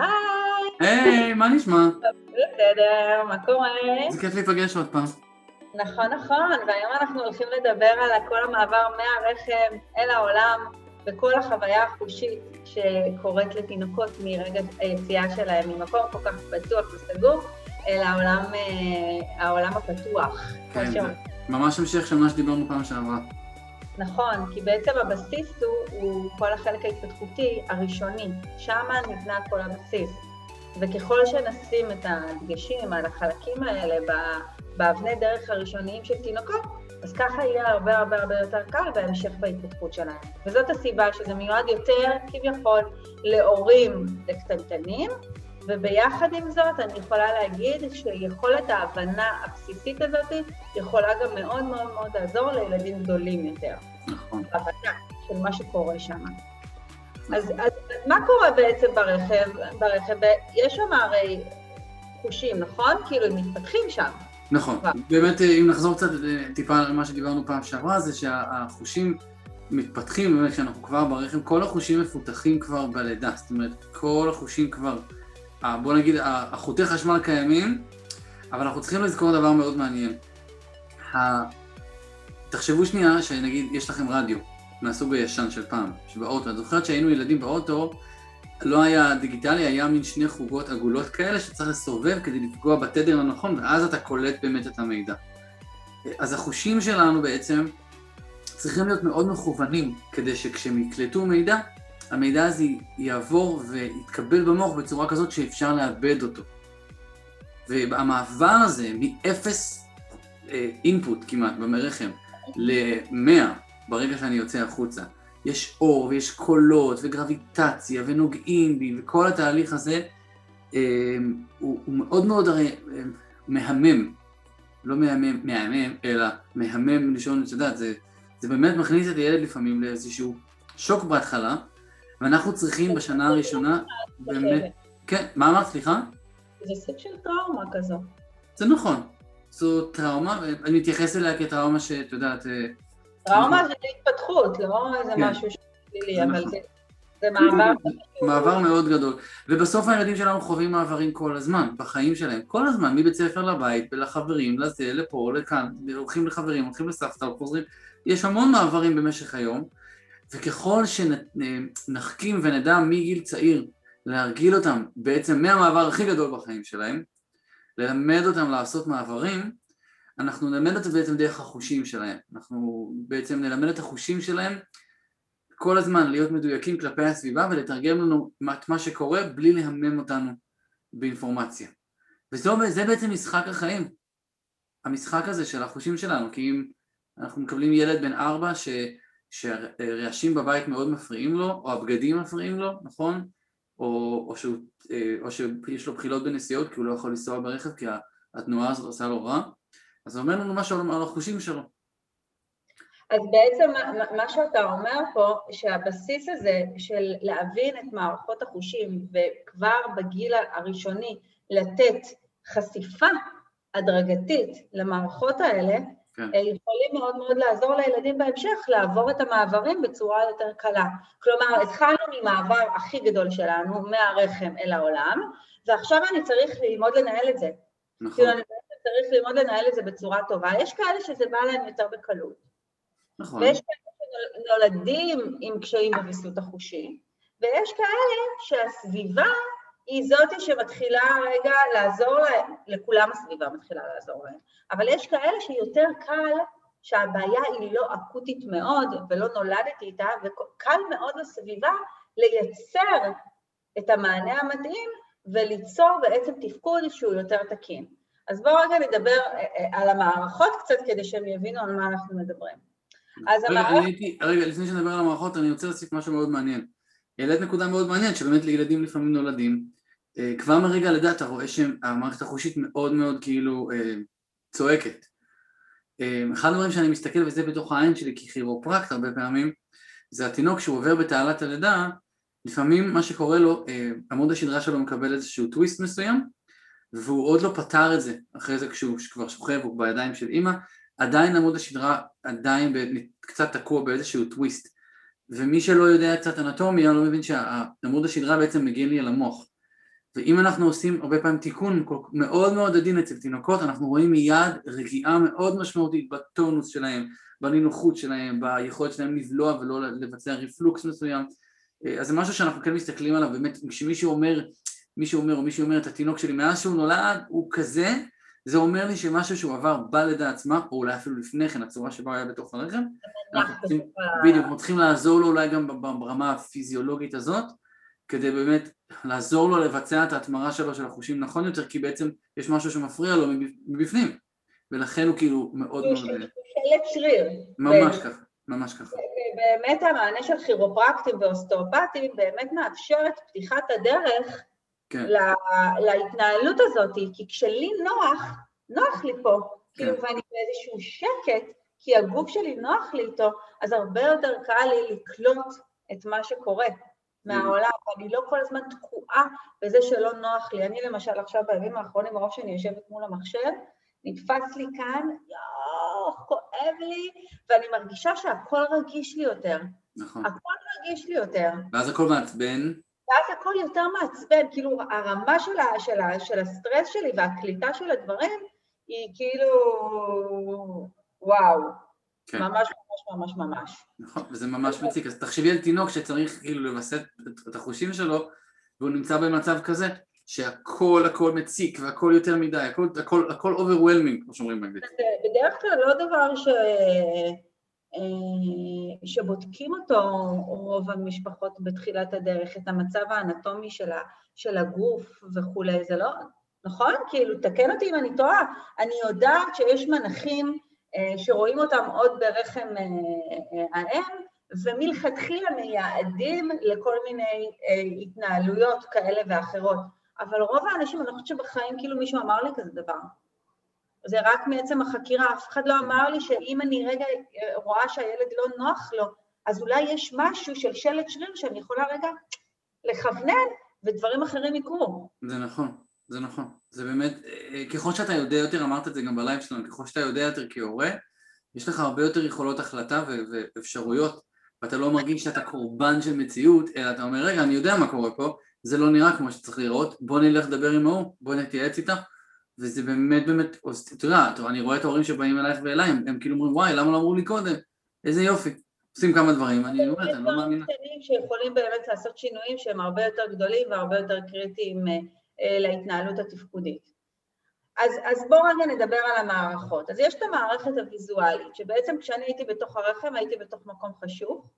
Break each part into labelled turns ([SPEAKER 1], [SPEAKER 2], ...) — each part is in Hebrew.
[SPEAKER 1] היי!
[SPEAKER 2] היי, מה נשמע?
[SPEAKER 1] בסדר, מה קורה?
[SPEAKER 2] זה כיף להיפגש עוד פעם.
[SPEAKER 1] נכון, נכון, והיום אנחנו הולכים לדבר על כל המעבר מהרחם אל העולם וכל החוויה החושית שקורית לתינוקות מרגע היציאה שלהם ממקום כל כך פתוח וסגור אל העולם, אה, העולם הפתוח.
[SPEAKER 2] כן, זה ממש המשך של מה שדיברנו פעם שעברה.
[SPEAKER 1] נכון, כי בעצם הבסיס הוא, הוא כל החלק ההתפתחותי הראשוני, שם נבנה כל הבסיס. וככל שנשים את הדגשים על החלקים האלה באבני דרך הראשוניים של תינוקות, אז ככה יהיה הרבה הרבה הרבה יותר קל בהמשך בהתפתחות שלהם. וזאת הסיבה שזה מיועד יותר כביכול להורים לקטנטנים, וביחד עם זאת אני יכולה להגיד שיכולת ההבנה הבסיסית הזאת יכולה גם מאוד מאוד מאוד לעזור לילדים גדולים יותר.
[SPEAKER 2] נכון.
[SPEAKER 1] הבנה של מה שקורה שם. אז, אז מה קורה בעצם ברכב? ברכב, יש שם הרי חושים, נכון? כאילו, הם מתפתחים שם.
[SPEAKER 2] נכון. באמת, אם נחזור קצת טיפה על מה שדיברנו פעם שעברה, זה שהחושים מתפתחים, באמת, כשאנחנו כבר ברכב, כל החושים מפותחים כבר בלידה. זאת אומרת, כל החושים כבר, בוא נגיד, החוטי חשמל קיימים, אבל אנחנו צריכים לזכור דבר מאוד מעניין. תחשבו שנייה שנגיד יש לכם רדיו מהסוג הישן של פעם, שבאוטו, את זוכרת שהיינו ילדים באוטו, לא היה דיגיטלי, היה מין שני חוגות עגולות כאלה שצריך לסובב כדי לפגוע בתדר הנכון, ואז אתה קולט באמת את המידע. אז החושים שלנו בעצם צריכים להיות מאוד מכוונים, כדי שכשהם יקלטו מידע, המידע הזה יעבור ויתקבל במוח בצורה כזאת שאפשר לאבד אותו. והמעבר הזה מאפס אינפוט אה, כמעט במרחם ל-100 ברגע שאני יוצא החוצה. יש אור ויש קולות וגרביטציה ונוגעים בי וכל התהליך הזה אה, הוא, הוא מאוד מאוד הרי אה, מהמם, לא מהמם, מהמם, אלא מהמם לשון, את יודעת, זה, זה באמת מכניס את הילד לפעמים לאיזשהו שוק בהתחלה ואנחנו צריכים בשנה הראשונה באמת, כן, מה אמרת, סליחה?
[SPEAKER 1] זה סוג של טראומה כזו.
[SPEAKER 2] זה נכון, זו טראומה, אני מתייחס אליה כטראומה שאת יודעת... אה,
[SPEAKER 1] טראומה זה התפתחות, לא איזה כן. משהו שלילי, אבל נכון. זה... זה מעבר...
[SPEAKER 2] מעבר מאוד גדול. ובסוף הילדים שלנו חווים מעברים כל הזמן, בחיים שלהם, כל הזמן, מבית ספר לבית, ולחברים, לזה, לפה, לכאן, הולכים לחברים, הולכים לסבתא, חוזרים, יש המון מעברים במשך היום, וככל שנחכים ונדע מגיל צעיר להרגיל אותם בעצם מהמעבר הכי גדול בחיים שלהם, ללמד אותם לעשות מעברים, אנחנו נלמד אותם בעצם דרך החושים שלהם. אנחנו בעצם נלמד את החושים שלהם כל הזמן להיות מדויקים כלפי הסביבה ולתרגם לנו את מה שקורה בלי להמם אותנו באינפורמציה. וזה בעצם משחק החיים, המשחק הזה של החושים שלנו, כי אם אנחנו מקבלים ילד בן ארבע ש... שרעשים בבית מאוד מפריעים לו, או הבגדים מפריעים לו, נכון? או, או, שהוא, אה, או שיש לו בחילות בנסיעות כי הוא לא יכול לנסוע ברכב כי התנועה הזאת עושה לו רע, אז זה אומר לנו משהו על החושים שלו.
[SPEAKER 1] אז בעצם מה שאתה אומר פה, שהבסיס הזה של להבין את מערכות החושים וכבר בגיל הראשוני לתת חשיפה הדרגתית למערכות האלה, כן. אה, יכולים מאוד מאוד לעזור לילדים בהמשך לעבור את המעברים בצורה יותר קלה. כלומר, התחלנו ממעבר הכי גדול שלנו, מהרחם אל העולם, ועכשיו אני צריך ללמוד לנהל את זה. נכון. כאילו, אני צריך ללמוד לנהל את זה בצורה טובה. יש כאלה שזה בא להם יותר בקלות.
[SPEAKER 2] נכון.
[SPEAKER 1] ויש כאלה שנולדים עם קשיים בוויסות החושי, ויש כאלה שהסביבה היא זאת שמתחילה רגע לעזור להם, לכולם הסביבה מתחילה לעזור להם, אבל יש כאלה שיותר קל, שהבעיה היא לא אקוטית מאוד ולא נולדתי איתה, וקל מאוד לסביבה לייצר את המענה המתאים וליצור בעצם תפקוד שהוא יותר תקין. אז בואו רגע נדבר אה, אה, על המערכות קצת כדי שהם יבינו על מה אנחנו מדברים.
[SPEAKER 2] אז רגע, המערכ... הייתי, רגע, לפני שנדבר על המערכות, אני רוצה להוסיף משהו מאוד מעניין. העלית נקודה מאוד מעניינת, שבאמת לילדים לפעמים נולדים כבר מרגע הלידה אתה רואה שהמערכת החושית מאוד מאוד כאילו אה, צועקת. אה, אחד הדברים שאני מסתכל וזה בתוך העין שלי ככירופרקט הרבה פעמים זה התינוק שהוא עובר בתעלת הלידה לפעמים מה שקורה לו עמוד השדרה שלו מקבל איזשהו טוויסט מסוים והוא עוד לא פתר את זה אחרי זה כשהוא כבר שוכב הוא בידיים של אימא עדיין עמוד השדרה עדיין קצת תקוע באיזשהו טוויסט ומי שלא יודע קצת אנטומיה לא מבין שעמוד השדרה בעצם מגיע לי אל המוח ואם אנחנו עושים הרבה פעמים תיקון מאוד מאוד עדין אצל תינוקות, אנחנו רואים מיד רגיעה מאוד משמעותית בטונוס שלהם, בנינוחות שלהם, ביכולת שלהם לבלוע ולא לבצע ריפלוקס מסוים, אה, אז זה משהו שאנחנו כן מסתכלים עליו, באמת, כשמישהו אומר, מישהו אומר או מישהו אומר את התינוק שלי מאז שהוא נולד הוא כזה, זה אומר לי שמשהו שהוא עבר בלידה עצמה, או אולי אפילו לפני כן, הצורה שבה הוא היה בתוך הרחם, בדיוק, אנחנו צריכים לעזור לו אולי גם ברמה הפיזיולוגית הזאת, כדי באמת לעזור לו לבצע את ההתמרה שלו של החושים נכון יותר, כי בעצם יש משהו שמפריע לו מבפנים, ולכן הוא כאילו מאוד מאוד...
[SPEAKER 1] שלט שריר.
[SPEAKER 2] ממש ככה, ממש ככה.
[SPEAKER 1] באמת המענה של כירופרקטים ואוסטאופטים באמת מאפשר את פתיחת הדרך כן. להתנהלות הזאת, כי כשלי נוח, נוח לי פה, כן. כאילו, ואני באיזשהו שקט, כי הגוף שלי נוח לי איתו, אז הרבה יותר קל לי לקלוט את מה שקורה. מהעולם, ואני לא כל הזמן תקועה בזה שלא נוח לי. אני למשל עכשיו בימים האחרונים, מרוב שאני יושבת מול המחשב, נתפס לי כאן, יואו, כואב לי, ואני מרגישה שהכל רגיש לי יותר.
[SPEAKER 2] נכון.
[SPEAKER 1] הכל רגיש לי יותר.
[SPEAKER 2] ואז הכל מעצבן.
[SPEAKER 1] ואז הכל יותר מעצבן, כאילו הרמה של, ה, של, ה, של הסטרס שלי והקליטה של הדברים היא כאילו, וואו, כן. ממש ממש ממש ממש.
[SPEAKER 2] נכון, וזה ממש מציק. אז תחשבי על תינוק שצריך כאילו לווסת את החושים שלו, והוא נמצא במצב כזה, שהכל הכל מציק והכל יותר מדי, הכל, הכל, הכל overwhelming, כמו שאומרים באנגלית.
[SPEAKER 1] זה בדרך כלל לא דבר ש... אה, שבודקים אותו רוב המשפחות בתחילת הדרך, את המצב האנטומי של, ה, של הגוף וכולי, זה לא, נכון? כאילו, תקן אותי אם אני טועה, אני יודעת שיש מנחים אה, שרואים אותם עוד ברחם אה, אה, האם, ומלכתחילה מייעדים לכל מיני התנהלויות כאלה ואחרות. אבל רוב האנשים, אני חושבת שבחיים כאילו מישהו אמר לי כזה דבר. זה רק מעצם החקירה, אף אחד לא אמר לי שאם אני רגע רואה שהילד לא נוח לו, אז אולי יש משהו של שלט שריר שאני יכולה רגע לכוונן ודברים אחרים יקרו.
[SPEAKER 2] זה נכון. זה נכון, זה באמת, אה, ככל שאתה יודע יותר, אמרת את זה גם בלייב שלנו, ככל שאתה יודע יותר כהורה, יש לך הרבה יותר יכולות החלטה ואפשרויות, ואתה לא מרגיש שאתה קורבן של מציאות, אלא אתה אומר, רגע, אני יודע מה קורה פה, זה לא נראה כמו שצריך לראות, בוא נלך לדבר עם ההוא, בוא נתייעץ איתה, וזה באמת באמת, אתה יודע, אני רואה את ההורים שבאים אלייך ואליי, הם, הם כאילו אומרים, וואי, למה לא אמרו לי קודם? איזה יופי. עושים כמה דברים, אני אומרת, אני לא מאמינה.
[SPEAKER 1] יש דברים קטנים שיכולים באמת לעשות שינויים שהם הרבה יותר גדולים והרבה יותר קריטיים אה, אה, להתנהלות התפקודית. אז, אז בואו רגע נדבר על המערכות. אז יש את המערכת הוויזואלית, שבעצם כשאני הייתי בתוך הרחם הייתי בתוך מקום חשוך,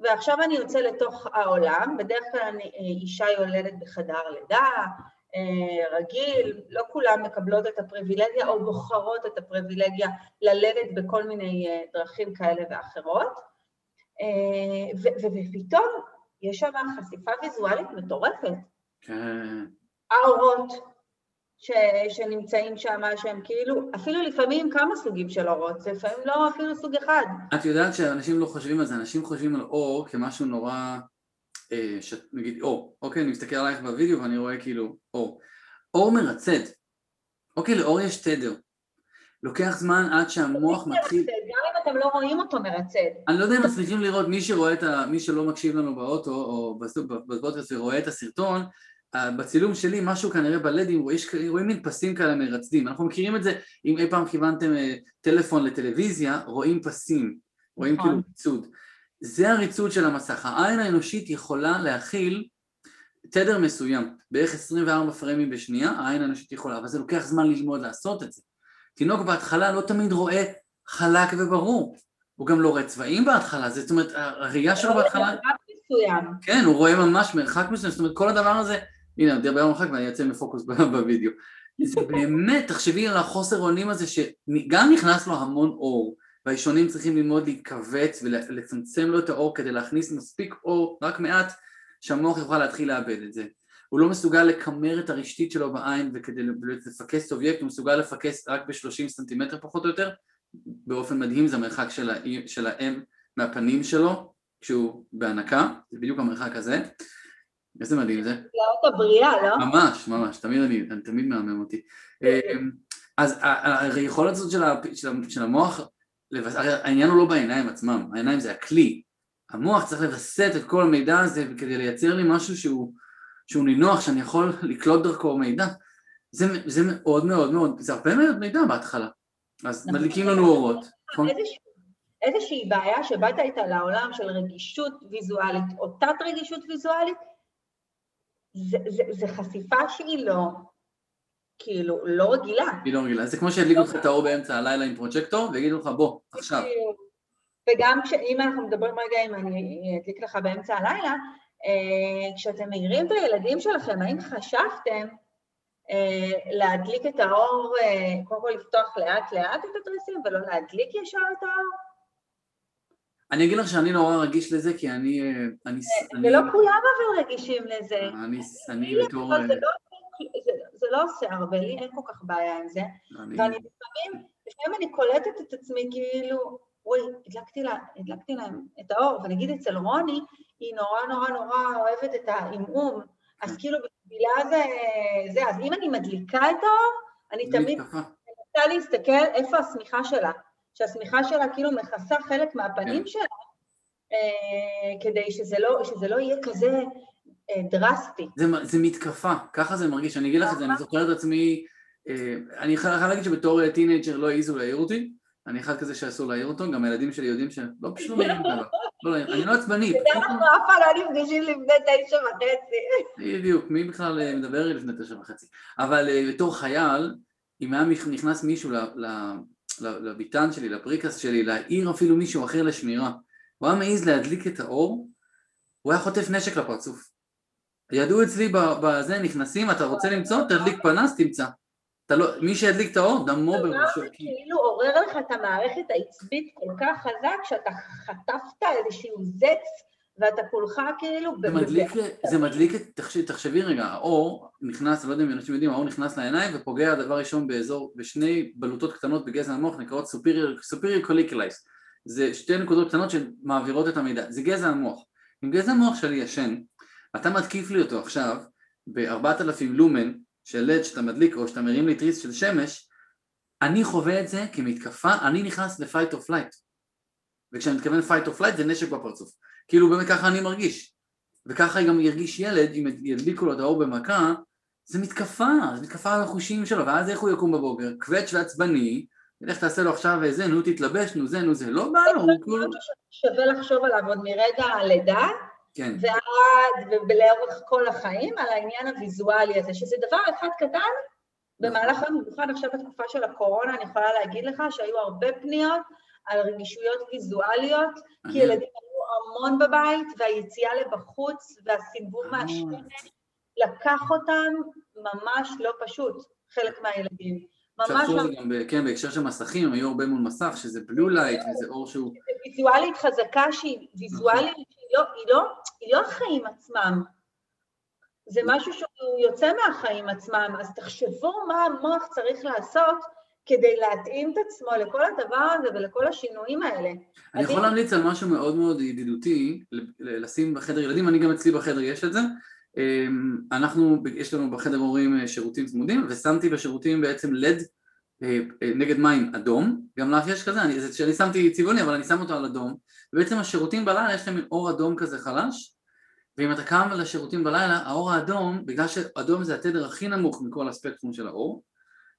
[SPEAKER 1] ועכשיו אני יוצא לתוך העולם, בדרך כלל אני אה, אישה יולדת בחדר לידה, אה, רגיל, לא כולם מקבלות את הפריבילגיה או בוחרות את הפריבילגיה ללדת בכל מיני דרכים כאלה ואחרות, ופתאום יש שם חשיפה ויזואלית מטורפת. כן. האורות ש, שנמצאים שם, שהם כאילו, אפילו לפעמים כמה סוגים של אורות, זה לפעמים לא אפילו סוג אחד.
[SPEAKER 2] את יודעת שאנשים לא חושבים על זה, אנשים חושבים על אור כמשהו נורא, אה, ש... נגיד אור, אוקיי, אני מסתכל עלייך בווידאו ואני רואה כאילו אור. אור מרצד, אוקיי, לאור יש תדר. לוקח זמן עד שהמוח מתחיל...
[SPEAKER 1] גם אם אתם לא רואים אותו מרצד.
[SPEAKER 2] אני לא יודע אם מצליחים לראות, מי שרואה את ה... מי שלא מקשיב לנו באוטו או בפודקאסט ורואה את הסרטון, בצילום שלי משהו כנראה בלדים, רואים מין פסים כאלה מרצדים, אנחנו מכירים את זה, אם אי פעם כיוונתם אה, טלפון לטלוויזיה, רואים פסים, רואים כאילו נכון. ריצוד. זה הריצוד של המסך, העין האנושית יכולה להכיל תדר מסוים, בערך 24 פרמים בשנייה, העין האנושית יכולה, אבל זה לוקח זמן ללמוד לעשות את זה. תינוק בהתחלה לא תמיד רואה חלק וברור, הוא גם לא רואה צבעים בהתחלה, זאת אומרת, הראייה שלו בהתחלה... כן, הוא רואה ממש מרחק מסוים, זאת אומרת, כל הדבר הזה הנה, אני מדבר במרחק ואני יוצא מפוקוס בווידאו. זה באמת, תחשבי על החוסר אונים הזה שגם נכנס לו המון אור והאישונים צריכים ללמוד להתכווץ ולצמצם לו את האור כדי להכניס מספיק אור, רק מעט, שהמוח יוכל להתחיל לאבד את זה. הוא לא מסוגל לקמר את הרשתית שלו בעין וכדי לפקס אובייקט הוא מסוגל לפקס רק ב-30 סנטימטר פחות או יותר באופן מדהים זה המרחק של האם מהפנים שלו כשהוא בהנקה, זה בדיוק המרחק הזה איזה מדהים זה.
[SPEAKER 1] נפלאות הבריאה, לא?
[SPEAKER 2] ממש, ממש, תמיד אני, אני תמיד מהמם אותי. אמ, אז היכולת הזאת של, של, של המוח, העניין הוא לא בעיניים עצמם, העיניים זה הכלי. המוח צריך לווסת את כל המידע הזה כדי לייצר לי משהו שהוא שהוא נינוח שאני יכול לקלוט דרכו מידע, זה, זה מאוד מאוד מאוד, זה הרבה מאוד מידע בהתחלה. אז נכון. מדליקים לנו אורות. נכון?
[SPEAKER 1] איזושהי בעיה שבאת איתה לעולם של רגישות ויזואלית או תת רגישות ויזואלית, זה, זה, זה חשיפה שהיא לא, כאילו, לא רגילה.
[SPEAKER 2] היא לא רגילה. זה כמו שידליקו אותך את האור באמצע הלילה עם פרוג'קטור ויגידו לך בוא, עכשיו.
[SPEAKER 1] וגם אם אנחנו מדברים רגע, אם אני אדליק לך באמצע הלילה, אה, כשאתם מעירים את הילדים שלכם, האם חשבתם אה, להדליק את האור, אה, קודם כל לפתוח לאט לאט את התריסים ולא להדליק ישר את האור?
[SPEAKER 2] אני אגיד לך שאני נורא רגיש לזה, כי אני... אני
[SPEAKER 1] ולא כולם אבל רגישים לזה.
[SPEAKER 2] אני אני בתור... לא-
[SPEAKER 1] זה לא עושה הרבה, לי אין כל כך בעיה עם זה. ואני לפעמים, לפעמים אני קולטת את עצמי כאילו, אוי, הדלקתי להם את האור, ונגיד אצל רוני, היא נורא נורא נורא אוהבת את העמעום, אז כן. כאילו בשבילה זה, זה, אז אם אני מדליקה את האור, אני תמיד מנסה להסתכל איפה השמיכה שלה, שהשמיכה שלה כאילו מכסה חלק מהפנים כן. שלה, אה, כדי שזה לא, שזה לא יהיה כזה אה, דרסטי.
[SPEAKER 2] זה, זה מתקפה, ככה זה מרגיש, אני אגיד לך את זה, אני זוכר את עצמי, אה, אני חייב להגיד שבתור teenager לא העזו להעיר אותי, אני אחד כזה שאסור להעיר אותו, גם הילדים שלי יודעים שלא פשוט לא מעירים עליו. לא, אני לא עצבני.
[SPEAKER 1] אנחנו אף פעם לא נפגשים לפני תשע וחצי.
[SPEAKER 2] בדיוק, מי בכלל אה, מדבר לפני תשע וחצי? אבל אה, בתור חייל, אם היה נכנס מישהו לביתן שלי, לפריקס שלי, להעיר אפילו מישהו אחר לשמירה, הוא היה מעז להדליק את האור, הוא היה חוטף נשק לפרצוף. ידעו אצלי בזה, נכנסים, אתה רוצה למצוא, תדליק פנס, תמצא. אתה לא, מי שהדליק את האור, דמו
[SPEAKER 1] בראשו. זה כאילו עורר לך את המערכת העצבית כל כך חזק, שאתה חטפת איזשהו זץ, ואתה כולך כאילו...
[SPEAKER 2] זה מדליק, זה מדליק, תחשבי רגע, האור נכנס, אני לא יודע אם אנשים יודעים, האור נכנס לעיניים ופוגע דבר ראשון באזור, בשני בלוטות קטנות בגזע המוח, נקראות superior colliculus. זה שתי נקודות קטנות שמעבירות את המידע, זה גזע המוח. אם גזע המוח שלי ישן, אתה מתקיף לי אותו עכשיו ב-4000 לומן, של לד שאתה מדליק או שאתה מרים לי תריס של שמש, אני חווה את זה כמתקפה, אני נכנס ל-fight or flight. וכשאני מתכוון fight or flight זה נשק בפרצוף. כאילו באמת ככה אני מרגיש. וככה גם ירגיש ילד, אם ידליקו לו את האור במכה, זה מתקפה, זה מתקפה על החושים שלו, ואז איך הוא יקום בבוקר? קווץ' ועצבני, לך תעשה לו עכשיו איזה, נו תתלבש, נו זה, נו זה, לא בא לו, הוא כאילו...
[SPEAKER 1] שווה לחשוב עליו עוד מרגע הלידה, כן. ועד, ולאורך כל החיים, על העניין הוויזואלי הזה, שזה דבר אחד קטן, במהלך היום, במיוחד עכשיו בתקופה של הקורונה, אני יכולה להגיד לך שהיו הרבה פניות על רגישויות ויזואליות, כי ילדים המון בבית, והיציאה לבחוץ והסיבוב מהשמש לקח אותם ממש לא פשוט, חלק מהילדים.
[SPEAKER 2] ממש לא. גם, כן, בהקשר של מסכים, היו הרבה מול מסך, שזה בלו לייט, וזה אור שהוא...
[SPEAKER 1] ויזואלית חזקה שהיא ויזואלית לא, היא לא, היא לא החיים עצמם, זה משהו שהוא יוצא מהחיים עצמם, אז תחשבו מה המוח צריך לעשות כדי להתאים את עצמו לכל הדבר הזה ולכל השינויים האלה.
[SPEAKER 2] אני יכול להמליץ על משהו מאוד מאוד ידידותי, לשים בחדר ילדים, אני גם אצלי בחדר יש את זה. אמ, אנחנו, יש לנו בחדר הורים אה, שירותים צמודים, ושמתי בשירותים בעצם לד אה, אה, נגד מים אדום, גם לך יש כזה, אני, שאני שמתי צבעוני אבל אני שם אותו על אדום, ובעצם השירותים בלילה יש להם אור אדום כזה חלש, ואם אתה קם לשירותים בלילה, האור האדום, בגלל שאדום זה התדר הכי נמוך מכל הספקטרום של האור,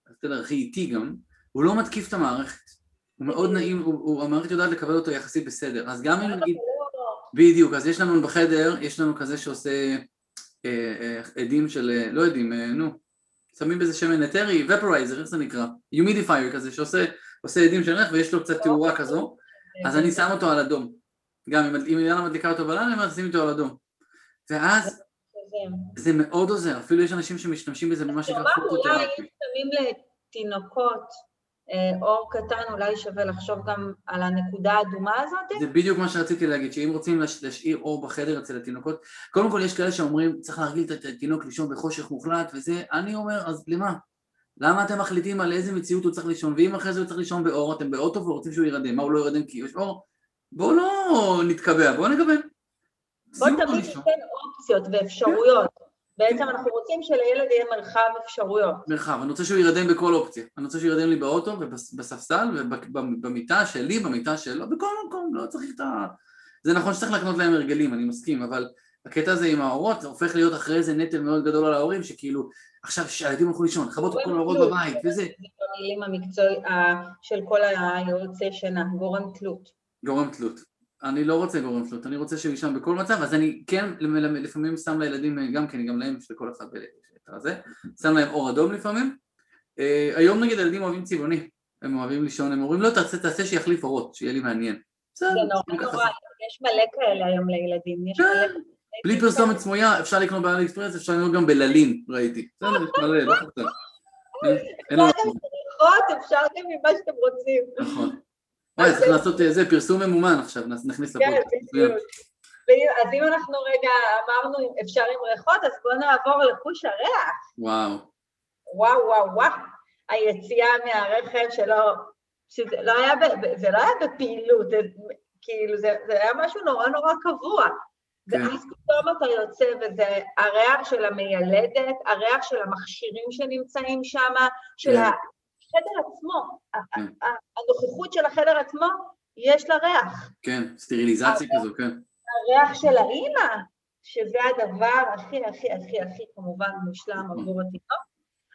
[SPEAKER 2] התדר הכי איטי גם, הוא לא מתקיף את המערכת, הוא מאוד נעים, הוא, הוא, המערכת יודעת לקבל אותו יחסית בסדר, אז גם אם נגיד, בדיוק, אז יש לנו בחדר, יש לנו כזה שעושה אה, אה, אדים של, אה, לא אדים, אה, נו, שמים בזה שמן אתרי, vaporizer, איך זה נקרא? humidifier כזה, שעושה אדים של ריח ויש לו קצת תאורה כזו, אז אני שם אותו על אדום. גם אם אילנה מדליקה אותו בלילה, אני אומר, שים אותו על אדום. ואז זה מאוד עוזר, אפילו יש אנשים שמשתמשים בזה ממש שנקרא
[SPEAKER 1] פוטותרפי. שמים לתינוקות אה, אור קטן, אולי שווה לחשוב גם על הנקודה האדומה הזאת?
[SPEAKER 2] זה בדיוק מה שרציתי להגיד, שאם רוצים להשאיר אור בחדר אצל התינוקות, קודם כל יש כאלה שאומרים צריך להרגיל את התינוק לישון בחושך מוחלט וזה, אני אומר, אז למה? למה אתם מחליטים על איזה מציאות הוא צריך לישון, ואם אחרי זה הוא צריך לישון באור, אתם באוטו ורוצים שהוא ירדם, מה הוא לא ירדם כי יש אור? בואו לא נתקבע, בואו נגוון.
[SPEAKER 1] בואו תמיד ניתן אופציות ואפשרויות. בעצם אנחנו רוצים שלילד יהיה מרחב אפשרויות.
[SPEAKER 2] מרחב, אני רוצה שהוא ירדם בכל אופציה. אני רוצה שהוא ירדם לי באוטו ובספסל ובמיטה שלי, במיטה שלו, בכל מקום, לא צריך את ה... זה נכון שצריך לקנות להם הרגלים, אני מסכים, אבל הקטע הזה עם האורות הופך להיות אחרי זה נטל מאוד גדול על ההורים, שכאילו, עכשיו שהילדים הלכו לישון, לכבות את כל האורות בבית, וזה.
[SPEAKER 1] זה במילים המקצועי של כל היועצי שינה, גורם תלות.
[SPEAKER 2] גורם תלות. אני לא רוצה גורם תלות, אני רוצה שהוא יישן בכל מצב, אז אני כן לפעמים שם לילדים, גם כן, גם להם, יש לכל אחד בזה, שם להם אור אדום לפעמים. אה, היום נגיד הילדים אוהבים צבעוני, הם אוהבים לישון, הם אומרים לא, תעשה, תעשה שיחליף אורות, שיהיה לי מעניין.
[SPEAKER 1] זה נורא נורא, יש מלא כאלה היום לילדים, יש מלא...
[SPEAKER 2] כן. בלי פרסומת סמויה, אפשר לקנות באלי אקספרס, אפשר לקנות גם בללין, ראיתי. בסדר, יש מלא, לא חסר.
[SPEAKER 1] אפשר גם ממה שאתם רוצים.
[SPEAKER 2] נכון. וואי, צריך לעשות איזה אה, פרסום ממומן עכשיו, נכניס
[SPEAKER 1] כן, לפודקאסט. אז אם אנחנו רגע אמרנו אפשר עם ריחות, אז בואו נעבור לחוש הריח.
[SPEAKER 2] וואו.
[SPEAKER 1] וואו, וואו, וואו. היציאה מהרכב שלא, שזה לא היה, זה לא היה בפעילות, זה, כאילו זה, זה היה משהו נורא נורא קבוע. כן. ואז פתאום אתה יוצא וזה הריח של המיילדת, הריח של המכשירים שנמצאים שם, של כן. החדר עצמו, כן. הנוכחות של החדר עצמו, יש לה ריח.
[SPEAKER 2] כן, סטריליזציה כזו, כן.
[SPEAKER 1] הריח של האימא, שזה הדבר הכי הכי הכי הכי כמובן מושלם נכון. עבור התינוק,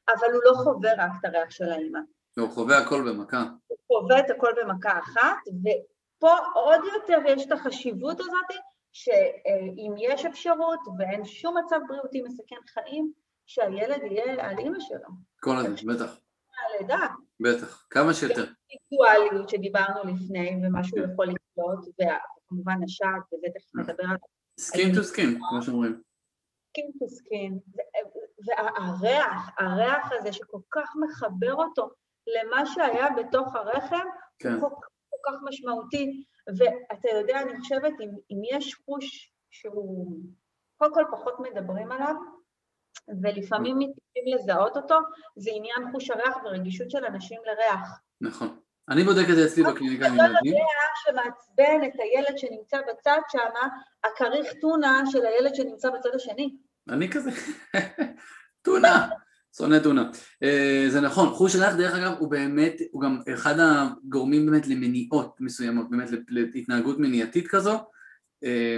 [SPEAKER 1] אבל הוא לא חווה רק את הריח של האימא.
[SPEAKER 2] לא, הוא חווה הכל במכה.
[SPEAKER 1] הוא חווה את הכל במכה אחת, ופה עוד יותר יש את החשיבות הזאת, שאם יש אפשרות ואין שום מצב בריאותי מסכן חיים, שהילד יהיה על אימא שלו.
[SPEAKER 2] כל הזמן, בטח.
[SPEAKER 1] מהלידה.
[SPEAKER 2] בטח, כמה שיותר.
[SPEAKER 1] אינדיבידואליות שדיברנו לפני, ומה שהוא יכול לקלוט, וכמובן השד, וזה תכף נדבר על...
[SPEAKER 2] skin to skin, כמו שאומרים.
[SPEAKER 1] skin to skin. והריח, הריח הזה שכל כך מחבר אותו למה שהיה בתוך הרחם, כן. הוא כל, כל כך משמעותי. ואתה יודע, אני חושבת, אם, אם יש חוש שהוא, קודם כל פחות מדברים עליו, ולפעמים. מתחילים לזהות אותו, זה עניין חוש הריח ורגישות של אנשים לריח.
[SPEAKER 2] נכון. אני בודק את זה אצלי בקליניקה עם
[SPEAKER 1] ילדים. לא יודע שמעצבן את הילד שנמצא בצד שם, הכריך טונה של הילד שנמצא בצד השני.
[SPEAKER 2] אני כזה, טונה, שונא טונה. אה, זה נכון, חוש ריח דרך אגב הוא באמת, הוא גם אחד הגורמים באמת למניעות מסוימות, באמת להתנהגות מניעתית כזו. אה,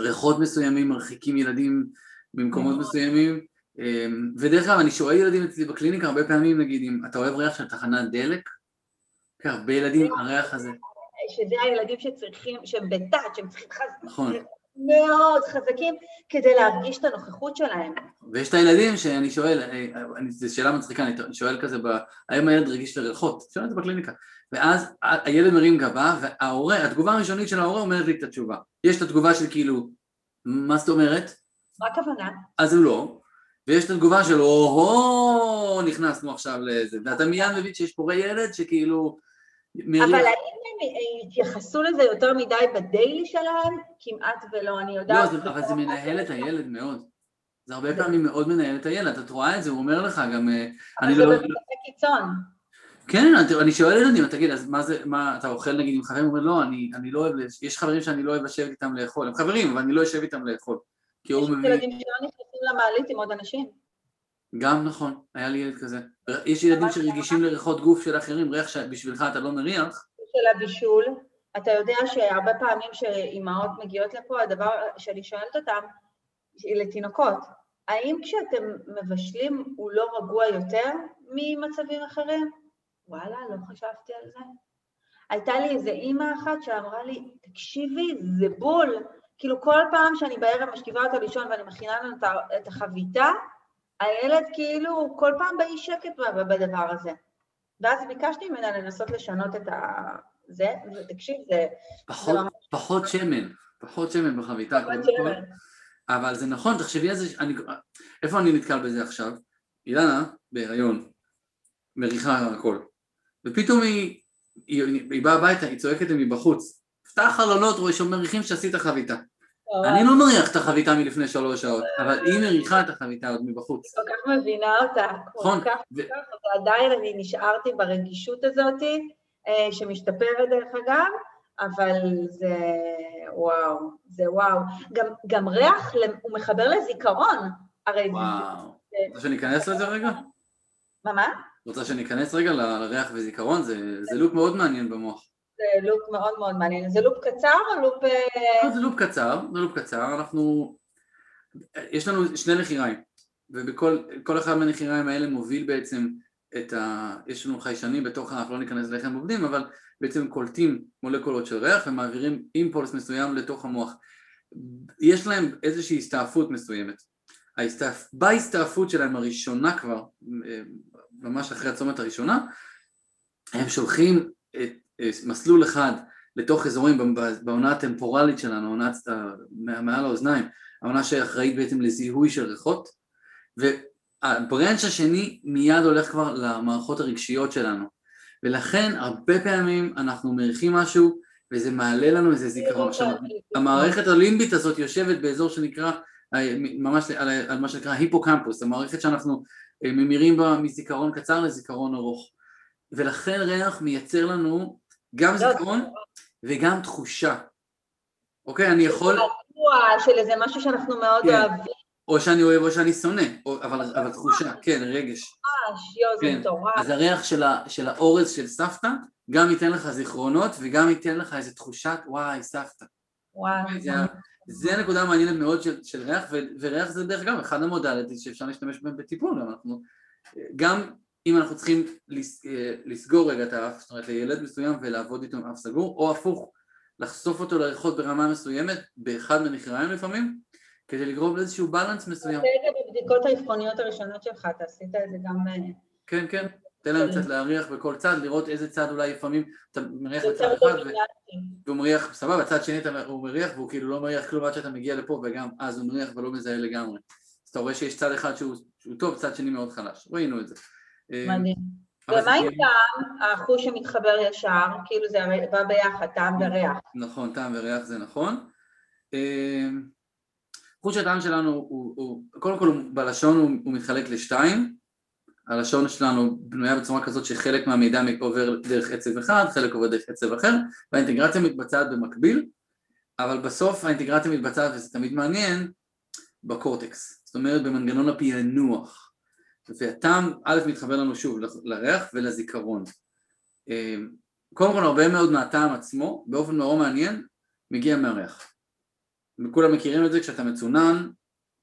[SPEAKER 2] ריחות מסוימים מרחיקים ילדים במקומות מסוימים, אה, ודרך אגב אני שואל ילדים אצלי בקליניקה הרבה פעמים נגיד אם אתה אוהב ריח של תחנת דלק, כן, הרבה ילדים הריח הזה.
[SPEAKER 1] שזה הילדים שצריכים, שהם בתת, שהם צריכים חזק. נכון. מאוד חזקים כדי להרגיש את הנוכחות שלהם.
[SPEAKER 2] ויש את הילדים שאני שואל, אה, זו שאלה מצחיקה, אני שואל כזה, האם הילד רגיש לריחות? שואל את זה בקליניקה. ואז הילד מרים גבה, וההורה, התגובה הראשונית של ההורה אומרת לי את התשובה. יש את התגובה של כאילו, מה זאת אומרת?
[SPEAKER 1] מה הכוונה?
[SPEAKER 2] אז הוא לא. ויש את התגובה של או-הו, נכנסנו עכשיו לזה. ואתה מיד מבין שיש פה ילד שכאילו...
[SPEAKER 1] אבל האם הם התייחסו לזה יותר מדי בדיילי שלהם? כמעט ולא, אני יודעת...
[SPEAKER 2] לא, אבל זה מנהל את הילד מאוד. זה הרבה פעמים מאוד מנהל את הילד, את רואה את זה, הוא אומר לך גם... אה,
[SPEAKER 1] אבל זה לא... במצבי קיצון.
[SPEAKER 2] כן, אני שואל ילדים, תגיד, אז מה זה, מה, אתה אוכל נגיד עם חברים? הוא אומר, לא, אני, אני לא אוהב, יש חברים שאני לא אוהב לשבת איתם לאכול, הם חברים, אבל אני לא אשב איתם לאכול.
[SPEAKER 1] כי הוא מביא... יש ילדים שלא נכנסים למעלית עם עוד אנשים.
[SPEAKER 2] גם נכון, היה לי ילד כזה. יש ילדים שרגישים לריחות גוף של אחרים, ריח שבשבילך אתה לא מריח.
[SPEAKER 1] של הבישול, אתה יודע שהרבה פעמים שאימהות מגיעות לפה, הדבר שאני שואלת אותם, לתינוקות, האם כשאתם מבשלים הוא לא רגוע יותר ממצבים אחרים? וואלה, לא חשבתי על זה. הייתה לי איזה אימא אחת שאמרה לי, תקשיבי, זה בול. כאילו כל פעם שאני בערב משכיבה אותה לישון ואני מכינה לנו את החביתה, הילד כאילו כל פעם באי שקט בדבר הזה. ואז ביקשתי ממנה לנסות לשנות את ה... זה, ותקשיב, זה...
[SPEAKER 2] פחות, זה ממש... פחות שמן, פחות שמן בחביתה. פחות שמן. אבל זה נכון, תחשבי על זה, אני, איפה אני נתקל בזה עכשיו? אילנה, בהיריון, מריחה הכל, ופתאום היא, היא, היא, היא באה הביתה, היא צועקת לי מבחוץ, פתח חלונות, רואה שמריחים שעשית חביתה. אני לא מריח את החביתה מלפני שלוש שעות, אבל היא מריחה את החביתה עוד מבחוץ.
[SPEAKER 1] כל כך מבינה אותה,
[SPEAKER 2] נכון.
[SPEAKER 1] כל כך, ועדיין אני נשארתי ברגישות הזאת, אה, שמשתפרת דרך אגב, אבל זה וואו, זה וואו. גם, גם ריח, הוא מחבר לזיכרון, הרי
[SPEAKER 2] וואו. רוצה שניכנס לזה רגע?
[SPEAKER 1] מה, מה?
[SPEAKER 2] רוצה שניכנס רגע לריח וזיכרון? זה לוק מאוד מעניין במוח.
[SPEAKER 1] לופ מאוד מאוד מעניין. זה לופ קצר או לופ...
[SPEAKER 2] לא, זה לופ קצר, זה לופ קצר, אנחנו... יש לנו שני נחיריים, ובכל אחד מהנחיריים האלה מוביל בעצם את ה... יש לנו חיישנים בתוך, אנחנו לא ניכנס לאיך הם עובדים, אבל בעצם קולטים מולקולות של ריח ומעבירים אימפולס מסוים לתוך המוח. יש להם איזושהי הסתעפות מסוימת. ההסתעפ... בהסתעפות שלהם הראשונה כבר, ממש אחרי הצומת הראשונה, הם שולחים את, מסלול אחד לתוך אזורים בעונה הטמפורלית שלנו, עונה מעל האוזניים, העונה שאחראית בעצם לזיהוי של ריחות, והברנץ' השני מיד הולך כבר למערכות הרגשיות שלנו, ולכן הרבה פעמים אנחנו מריחים משהו וזה מעלה לנו איזה זיכרון. עכשיו, המערכת הלימבית הזאת יושבת באזור שנקרא, ממש על, על מה שנקרא היפוקמפוס, המערכת שאנחנו אה, ממירים בה מזיכרון קצר לזיכרון ארוך. ולכן ריח מייצר לנו גם לא, זיכרון וגם תחושה. אוקיי, אני יכול...
[SPEAKER 1] של איזה משהו שאנחנו מאוד כן. אוהבים.
[SPEAKER 2] או שאני אוהב או שאני שונא, אבל, אבל תחושה, כן, רגש.
[SPEAKER 1] יואו, זה כן. מטורף.
[SPEAKER 2] אז הריח של, האורז של סבתא גם ייתן לך זיכרונות וגם ייתן לך איזה תחושת וואי, סבתא.
[SPEAKER 1] וואי.
[SPEAKER 2] זה, זה נקודה מעניינת מאוד של, של ריח, ו, וריח זה דרך אגב אחד המודליטי שאפשר להשתמש בהם בטיפול, אנחנו, גם אם אנחנו צריכים לס, לסגור רגע את האף, זאת אומרת לילד מסוים ולעבוד איתו עם אף סגור, או הפוך, לחשוף אותו לריחות ברמה מסוימת, באחד מנכריים לפעמים, כדי לגרום לאיזשהו בלנס מסוים.
[SPEAKER 1] תעשה את זה בבדיקות האבחוניות הראשונות שלך, אתה עשית את זה גם... אה,
[SPEAKER 2] כן, כן. תן להם קצת להריח בכל צד, לראות איזה צד אולי לפעמים אתה מריח בצד אחד והוא מריח, סבבה, צד שני הוא מריח והוא כאילו לא מריח כלום עד שאתה מגיע לפה וגם אז הוא מריח ולא מזהה לגמרי. אז אתה רואה שיש צד אחד שהוא טוב, צד שני מאוד חלש, ראינו את זה.
[SPEAKER 1] מדהים. ומה עם טעם, החוש שמתחבר ישר, כאילו זה בא ביחד, טעם וריח.
[SPEAKER 2] נכון, טעם וריח זה נכון. אה, חוש הטעם שלנו הוא, קודם כל בלשון הוא מתחלק לשתיים, הלשון שלנו בנויה בצורה כזאת שחלק מהמידע עובר דרך עצב אחד, חלק עובר דרך עצב אחר, והאינטגרציה מתבצעת במקביל, אבל בסוף האינטגרציה מתבצעת, וזה תמיד מעניין, בקורטקס, זאת אומרת במנגנון הפענוח. והטעם א' מתחבר לנו שוב לריח ולזיכרון. אה, קודם כל הרבה מאוד מהטעם עצמו, באופן מאוד מעניין, מגיע מהריח. וכולם מכירים את זה כשאתה מצונן,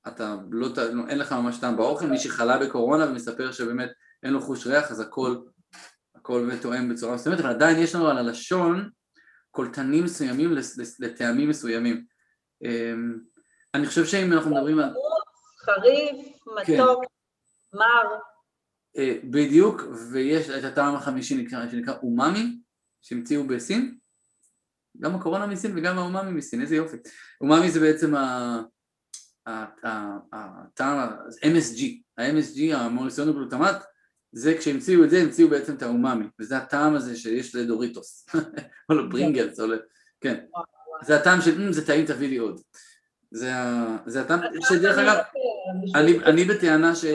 [SPEAKER 2] אתה לא, אין לך ממש טעם באוכל, מי שחלה בקורונה ומספר שבאמת אין לו חוש ריח אז הכל, הכל באמת תואם בצורה מסוימת, אבל עדיין יש לנו על הלשון קולטנים מסוימים לטעמים מסוימים. אמ, אני חושב שאם אנחנו מדברים על...
[SPEAKER 1] חריף, כן. מתוק. מר.
[SPEAKER 2] אה, בדיוק, ויש את הטעם החמישי שנקרא, שנקרא אומאמי, שהמציאו בסין, גם הקורונה מסין וגם האומאמי מסין, איזה יופי. אומאמי זה בעצם. הטעם, MSG, ה-MSG, המוניסיונו גלוטמט, זה כשהמציאו את זה, המציאו בעצם את האומאמי, וזה הטעם הזה שיש לדוריטוס, או לפרינגלס, או ל... כן, זה הטעם של, אמ, זה טעים, תביא לי עוד. זה הטעם, שדרך אגב, אני בטענה ש...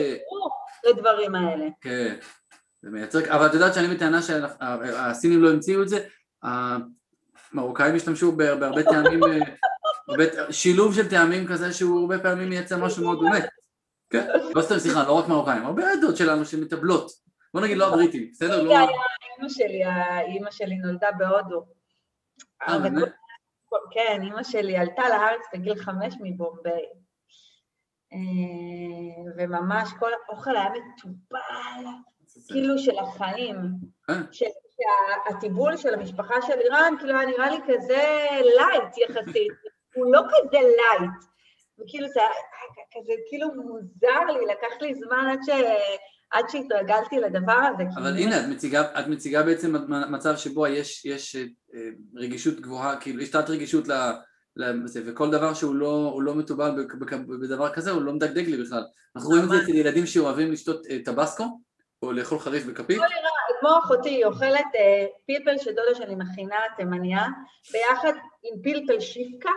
[SPEAKER 1] לדברים האלה.
[SPEAKER 2] כן, זה מייצר, אבל את יודעת שאני בטענה שהסינים לא המציאו את זה, המרוקאים השתמשו בהרבה טעמים אה, שילוב של טעמים כזה שהוא הרבה פעמים מייצר משהו מאוד דומה. כן, לא סתם סליחה, לא רק מרוקאים, הרבה עדות שלנו שמתאבלות. בוא נגיד לא הבריטים, בסדר? לא...
[SPEAKER 1] אימא שלי, אימא שלי נולדה בהודו. אה, באמת? כן, אימא שלי עלתה לארץ בגיל חמש מבומביי. אה, וממש כל האוכל היה מטובל, כאילו של החיים. אה. שהטיבול של המשפחה של איראן כאילו היה נראה לי כזה light יחסית. הוא לא כזה light, וכאילו זה כזה כאילו מוזר לי, לקח לי זמן עד, ש... עד שהתרגלתי לדבר הזה.
[SPEAKER 2] אבל כאילו... הנה, את מציגה, את מציגה בעצם מצב שבו יש, יש אה, רגישות גבוהה, כאילו יש תת רגישות ל... לזה, וכל דבר שהוא לא, לא מתובל בדבר כזה, הוא לא מדגדג לי בכלל. אנחנו רואים את זה אצל ילדים שאוהבים לשתות אה, טבסקו, או לאכול חריף בכפית.
[SPEAKER 1] כמו אחותי, היא אוכלת אה, פלפל שדודה שלי מכינה תימניה, ביחד עם פלפל שיפקה,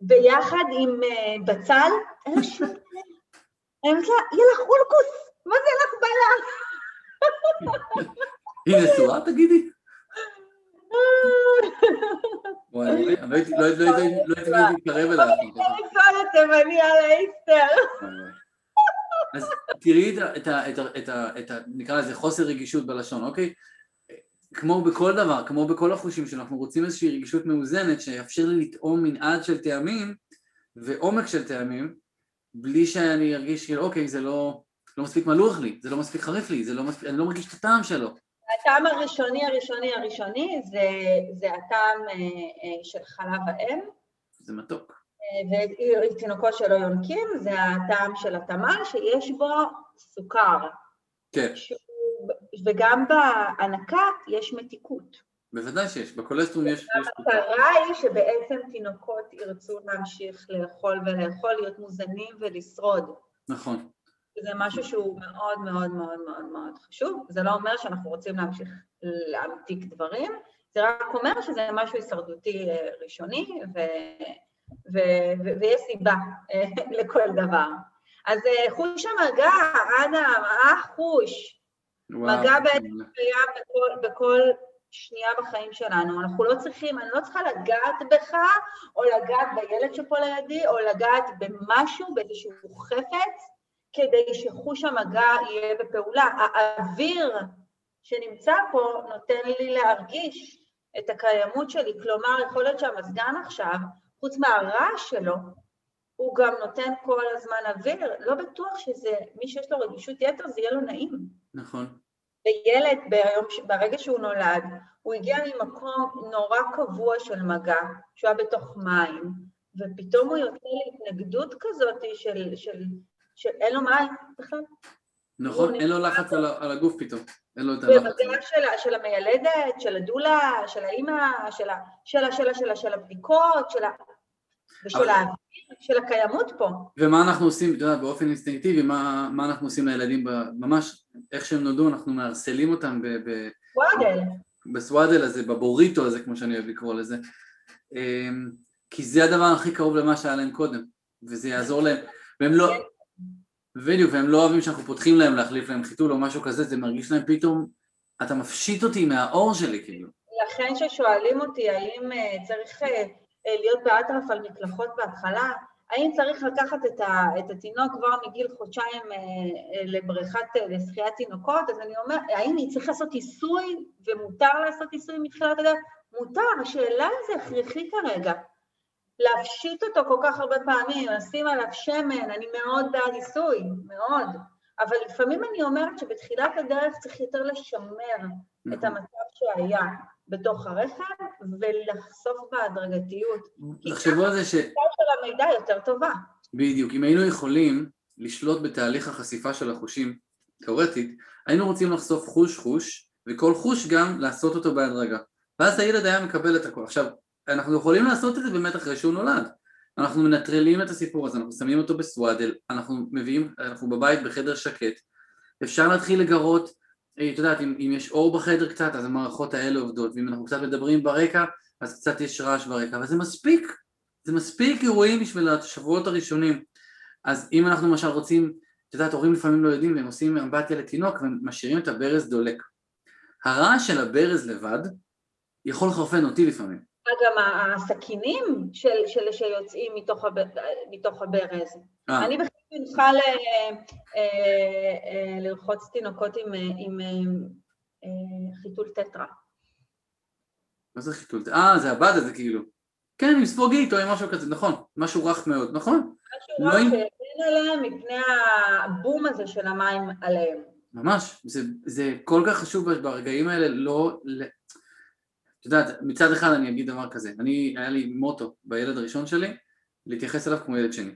[SPEAKER 1] ביחד עם uh, בצל, אין לה שום... לה, יאללה, חולקוס, מה זה לך בעיה?
[SPEAKER 2] היא נשואה, תגידי? וואי, לא הייתי מתקרב אליו. אני
[SPEAKER 1] נשואה לתימני על האיסטר.
[SPEAKER 2] אז תראי את ה... נקרא לזה חוסר רגישות בלשון, אוקיי? כמו בכל דבר, כמו בכל החושים שאנחנו רוצים איזושהי רגישות מאוזנת שיאפשר לי לטעום מנעד של טעמים ועומק של טעמים בלי שאני ארגיש כאילו אוקיי זה לא, לא מספיק מלוח לי, זה לא מספיק חריף לי, זה לא מספיק, אני לא מרגיש את הטעם שלו.
[SPEAKER 1] הטעם הראשוני הראשוני הראשוני זה, זה הטעם אה, אה, של חלב האם.
[SPEAKER 2] זה מתוק.
[SPEAKER 1] אה, ותינוקות שלא יונקים, זה הטעם של התמ"ל שיש בו סוכר.
[SPEAKER 2] כן.
[SPEAKER 1] וגם בהנקה יש מתיקות.
[SPEAKER 2] בוודאי שיש, בקולסטרום יש...
[SPEAKER 1] המטרה היא שבעצם תינוקות ירצו להמשיך לאכול ולאכול, להיות מוזנים ולשרוד.
[SPEAKER 2] נכון.
[SPEAKER 1] זה משהו שהוא מאוד מאוד מאוד מאוד מאוד חשוב. זה לא אומר שאנחנו רוצים להמשיך להמתיק דברים, זה רק אומר שזה משהו הישרדותי אה, ראשוני, ו... ו- ו- ויש סיבה אה, לכל דבר. אז אה, חוש המגע, אדם, אה חוש. מגע בעצם קיים בכל, בכל שנייה בחיים שלנו. אנחנו לא צריכים, אני לא צריכה לגעת בך, או לגעת בילד שפה לידי, או לגעת במשהו, באיזשהו חפץ, כדי שחוש המגע יהיה בפעולה. האוויר שנמצא פה נותן לי להרגיש את הקיימות שלי. כלומר, יכול להיות שהמזגן עכשיו חוץ מהרעש שלו, הוא גם נותן כל הזמן אוויר, לא בטוח שזה, מי שיש לו רגישות יתר, זה יהיה לו נעים.
[SPEAKER 2] נכון.
[SPEAKER 1] וילד, ביום, ברגע שהוא נולד, הוא הגיע ממקום נורא קבוע של מגע, שהוא היה בתוך מים, ופתאום הוא יוצא להתנגדות כזאת של, של, של אין לו מים בכלל.
[SPEAKER 2] נכון, אין לו לחץ על, על הגוף פתאום, אין לו את הלחץ.
[SPEAKER 1] ובגלל של, של המיילדת, של הדולה, של האימא, של, ה, של, של, של, של הבדיקות, של ה... ושל של הקיימות פה.
[SPEAKER 2] ומה אנחנו עושים, את יודעת, באופן אינסטינקטיבי, מה, מה אנחנו עושים לילדים, ממש איך שהם נולדו, אנחנו מארסלים אותם ב... ב
[SPEAKER 1] סוואדל.
[SPEAKER 2] בסוואדל הזה, בבוריטו הזה, כמו שאני אוהב לקרוא לזה. אמ, כי זה הדבר הכי קרוב למה שהיה להם קודם, וזה יעזור להם. והם לא... בדיוק, והם לא אוהבים שאנחנו פותחים להם להחליף להם חיתול או משהו כזה, זה מרגיש להם פתאום, אתה מפשיט אותי מהאור שלי, כאילו.
[SPEAKER 1] לכן ששואלים אותי האם אה, צריך אה, אה, להיות באטרף על מקלחות בהתחלה, האם צריך לקחת את, ה, את התינוק כבר מגיל חודשיים לבריכת, לשחיית תינוקות, אז אני אומרת, האם היא צריך לעשות עיסוי ומותר לעשות עיסוי מתחילת הדרך? מותר, השאלה אם זה הכרחי כרגע. להפשיט אותו כל כך הרבה פעמים, לשים עליו שמן, אני מאוד בעד עיסוי, מאוד. אבל לפעמים אני אומרת שבתחילת הדרך צריך יותר לשמר את נכון. המצב שהיה. בתוך הרכב ולחשוף בהדרגתיות.
[SPEAKER 2] תחשבו על זה ש... כי
[SPEAKER 1] של המידע יותר טובה.
[SPEAKER 2] בדיוק, אם היינו יכולים לשלוט בתהליך החשיפה של החושים, תאורטית, היינו רוצים לחשוף חוש חוש, וכל חוש גם לעשות אותו בהדרגה. ואז הילד היה מקבל את הכל. עכשיו, אנחנו יכולים לעשות את זה באמת אחרי שהוא נולד. אנחנו מנטרלים את הסיפור הזה, אנחנו שמים אותו בסוואדל, אנחנו מביאים, אנחנו בבית בחדר שקט, אפשר להתחיל לגרות אה, את יודעת, אם, אם יש אור בחדר קצת, אז המערכות האלה עובדות, ואם אנחנו קצת מדברים ברקע, אז קצת יש רעש ברקע, אבל זה מספיק, זה מספיק אירועים בשביל השבועות הראשונים. אז אם אנחנו למשל רוצים, את יודעת, הורים לפעמים לא יודעים, והם עושים אמבטיה לתינוק ומשאירים את הברז דולק. הרעש של הברז לבד יכול לחרפן אותי לפעמים.
[SPEAKER 1] גם הסכינים של, של, שיוצאים מתוך, הבר, מתוך הברז. אה. אני בכלל צריכה אה, אה, לרחוץ תינוקות עם, עם חיתול טטרה.
[SPEAKER 2] מה זה חיתול? אה, זה הבד הזה כאילו. כן, עם ספוגית או עם משהו כזה, נכון. משהו רך מאוד, נכון.
[SPEAKER 1] משהו רך שיגן עליהם מפני הבום הזה של המים עליהם.
[SPEAKER 2] ממש, זה, זה כל כך חשוב ברגעים האלה לא... את יודעת, מצד אחד אני אגיד דבר כזה, אני, היה לי מוטו בילד הראשון שלי, להתייחס אליו כמו ילד שני.